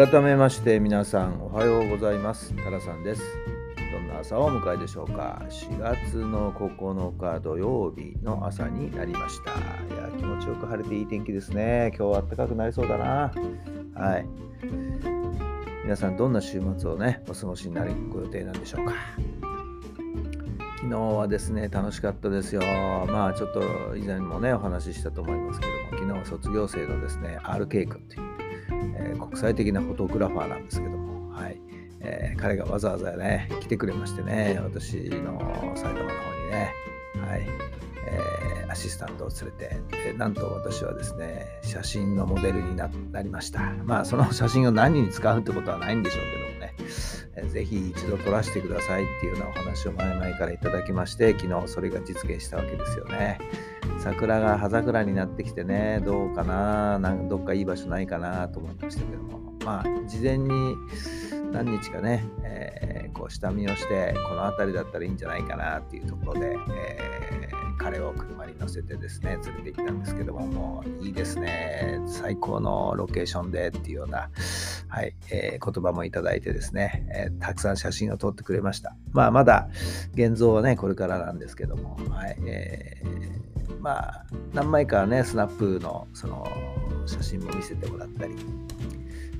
改めまして皆さんおはようございます。タラさんです。どんな朝をお迎えでしょうか。4月の9日土曜日の朝になりました。いや気持ちよく晴れていい天気ですね。今日は暖かくなりそうだな。はい。皆さんどんな週末をねお過ごしになるご予定なんでしょうか。昨日はですね楽しかったですよ。まあちょっと以前もねお話ししたと思いますけども昨日は卒業生のですね RK 君というえー、国際的なフォトグラファーなんですけども、はい。えー、彼がわざわざね、来てくれましてね、私の埼玉の方にね、はい。えー、アシスタントを連れて、なんと私はですね、写真のモデルになりました。まあ、その写真を何に使うってことはないんでしょうけどもね、ぜひ一度撮らせてくださいっていうようなお話を前々からいただきまして、昨日それが実現したわけですよね。桜が葉桜になってきてね、どうかな、なんどっかいい場所ないかなと思いましたけども、まあ、事前に何日かね、えー、こう下見をして、この辺りだったらいいんじゃないかなっていうところで、えー、彼を車に乗せてですね、連れて行ったんですけども、もういいですね、最高のロケーションでっていうような、はい、えー、言葉もいただいてですね、えー、たくさん写真を撮ってくれました。まあ、まだ現像はね、これからなんですけども、はい、えーまあ、何枚かね、スナップのその写真も見せてもらったり、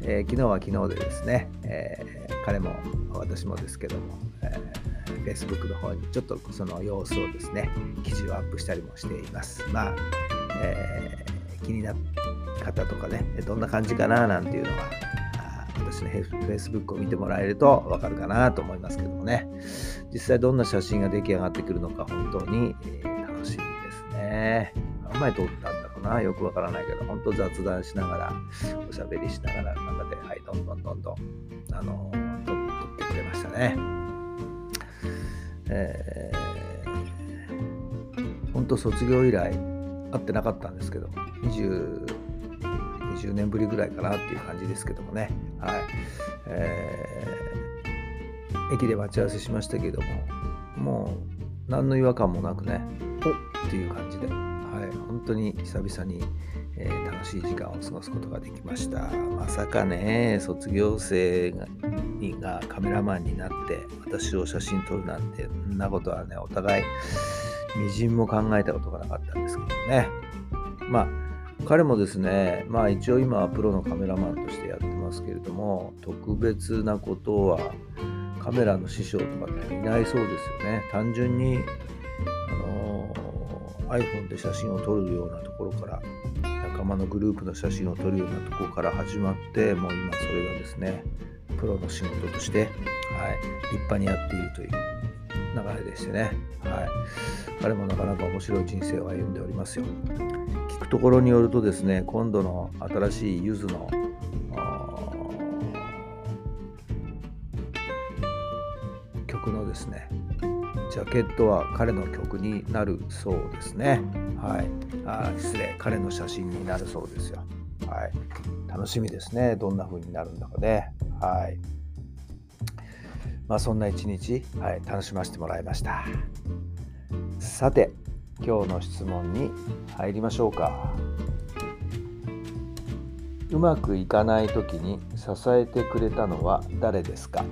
えー、昨日は昨日でですね、えー、彼も私もですけども、えー、Facebook の方にちょっとその様子をですね、記事をアップしたりもしています。まあ、えー、気になった方とかね、どんな感じかななんていうのは、私の Facebook を見てもらえるとわかるかなと思いますけどもね、実際どんな写真が出来上がってくるのか本当に、え、楽しみですね。何枚撮ったんだろうな、よくわからないけど、本当雑談しながら、おしゃべりしながらの、中で、はい、どんどんどんどん、あの、撮ってくれましたね。えー、本当卒業以来、会ってなかったんですけど、20、20年ぶりぐらいかなっていう感じですけどもね。はい。えー、駅で待ち合わせしましたけども、もう何の違和感もなくね、おっていう感じで、はい、本当に久々に、えー、楽しい時間を過ごすことができました。まさかね、卒業生ががカメラマンになって私を写真撮るなんて、そんなことはね、お互いみじんも考えたことがなかったんですけどね。まあ彼もですね、まあ一応今はプロのカメラマンとしてやってますけれども、特別なことはカメラの師匠とかっていないそうですよね。単純にあの iPhone で写真を撮るようなところから仲間のグループの写真を撮るようなところから始まってもう今それがですねプロの仕事として、はい、立派にやっているという流れでしてね、はい、彼もなかなか面白い人生を歩んでおりますよ。聞くところによるとですね今度の新しいゆずの曲のですねジャケットは彼の曲になるそうですね。はい。あ失礼、彼の写真になるそうですよ。はい。楽しみですね。どんな風になるんだかね。はい。まあそんな一日、はい、楽しませてもらいました。さて、今日の質問に入りましょうか。うまくいかない時に支えてくれたのは誰ですか？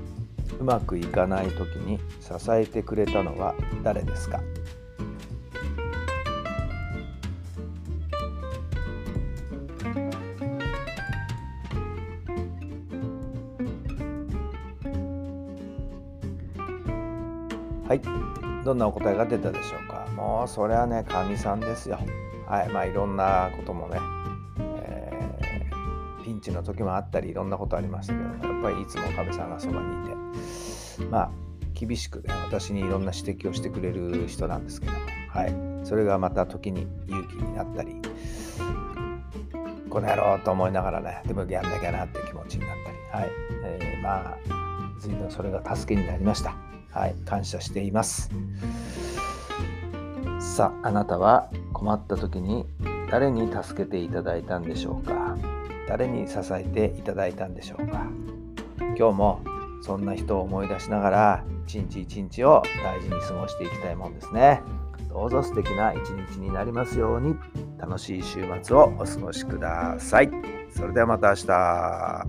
うまくいかない時に支えてくれたのは誰ですか？はい。どんなお答えが出たでしょうか？もうそれはねかみさんですよ。はい。まあいろんなこともねピンチの時もあったりいろんなことありましたけどやっぱりいつもかみさんがそばにいてまあ厳しくね私にいろんな指摘をしてくれる人なんですけどもはいそれがまた時に勇気になったりこの野郎と思いながらねでもやんなきゃなって気持ちになったりはい、えー、まあ随分それが助けになりましたはい感謝していますさああなたは困った時に誰に助けていただいたんでしょうか誰に支えていただいたんでしょうか。今日もそんな人を思い出しながら一日一日を大事に過ごしていきたいもんですね。どうぞ素敵な一日になりますように楽しい週末をお過ごしください。それではまた明日。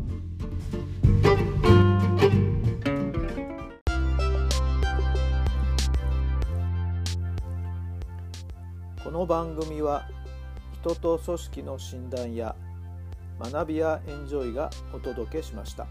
この番組は人と組織の診断や学びやエンジョイがお届けしました。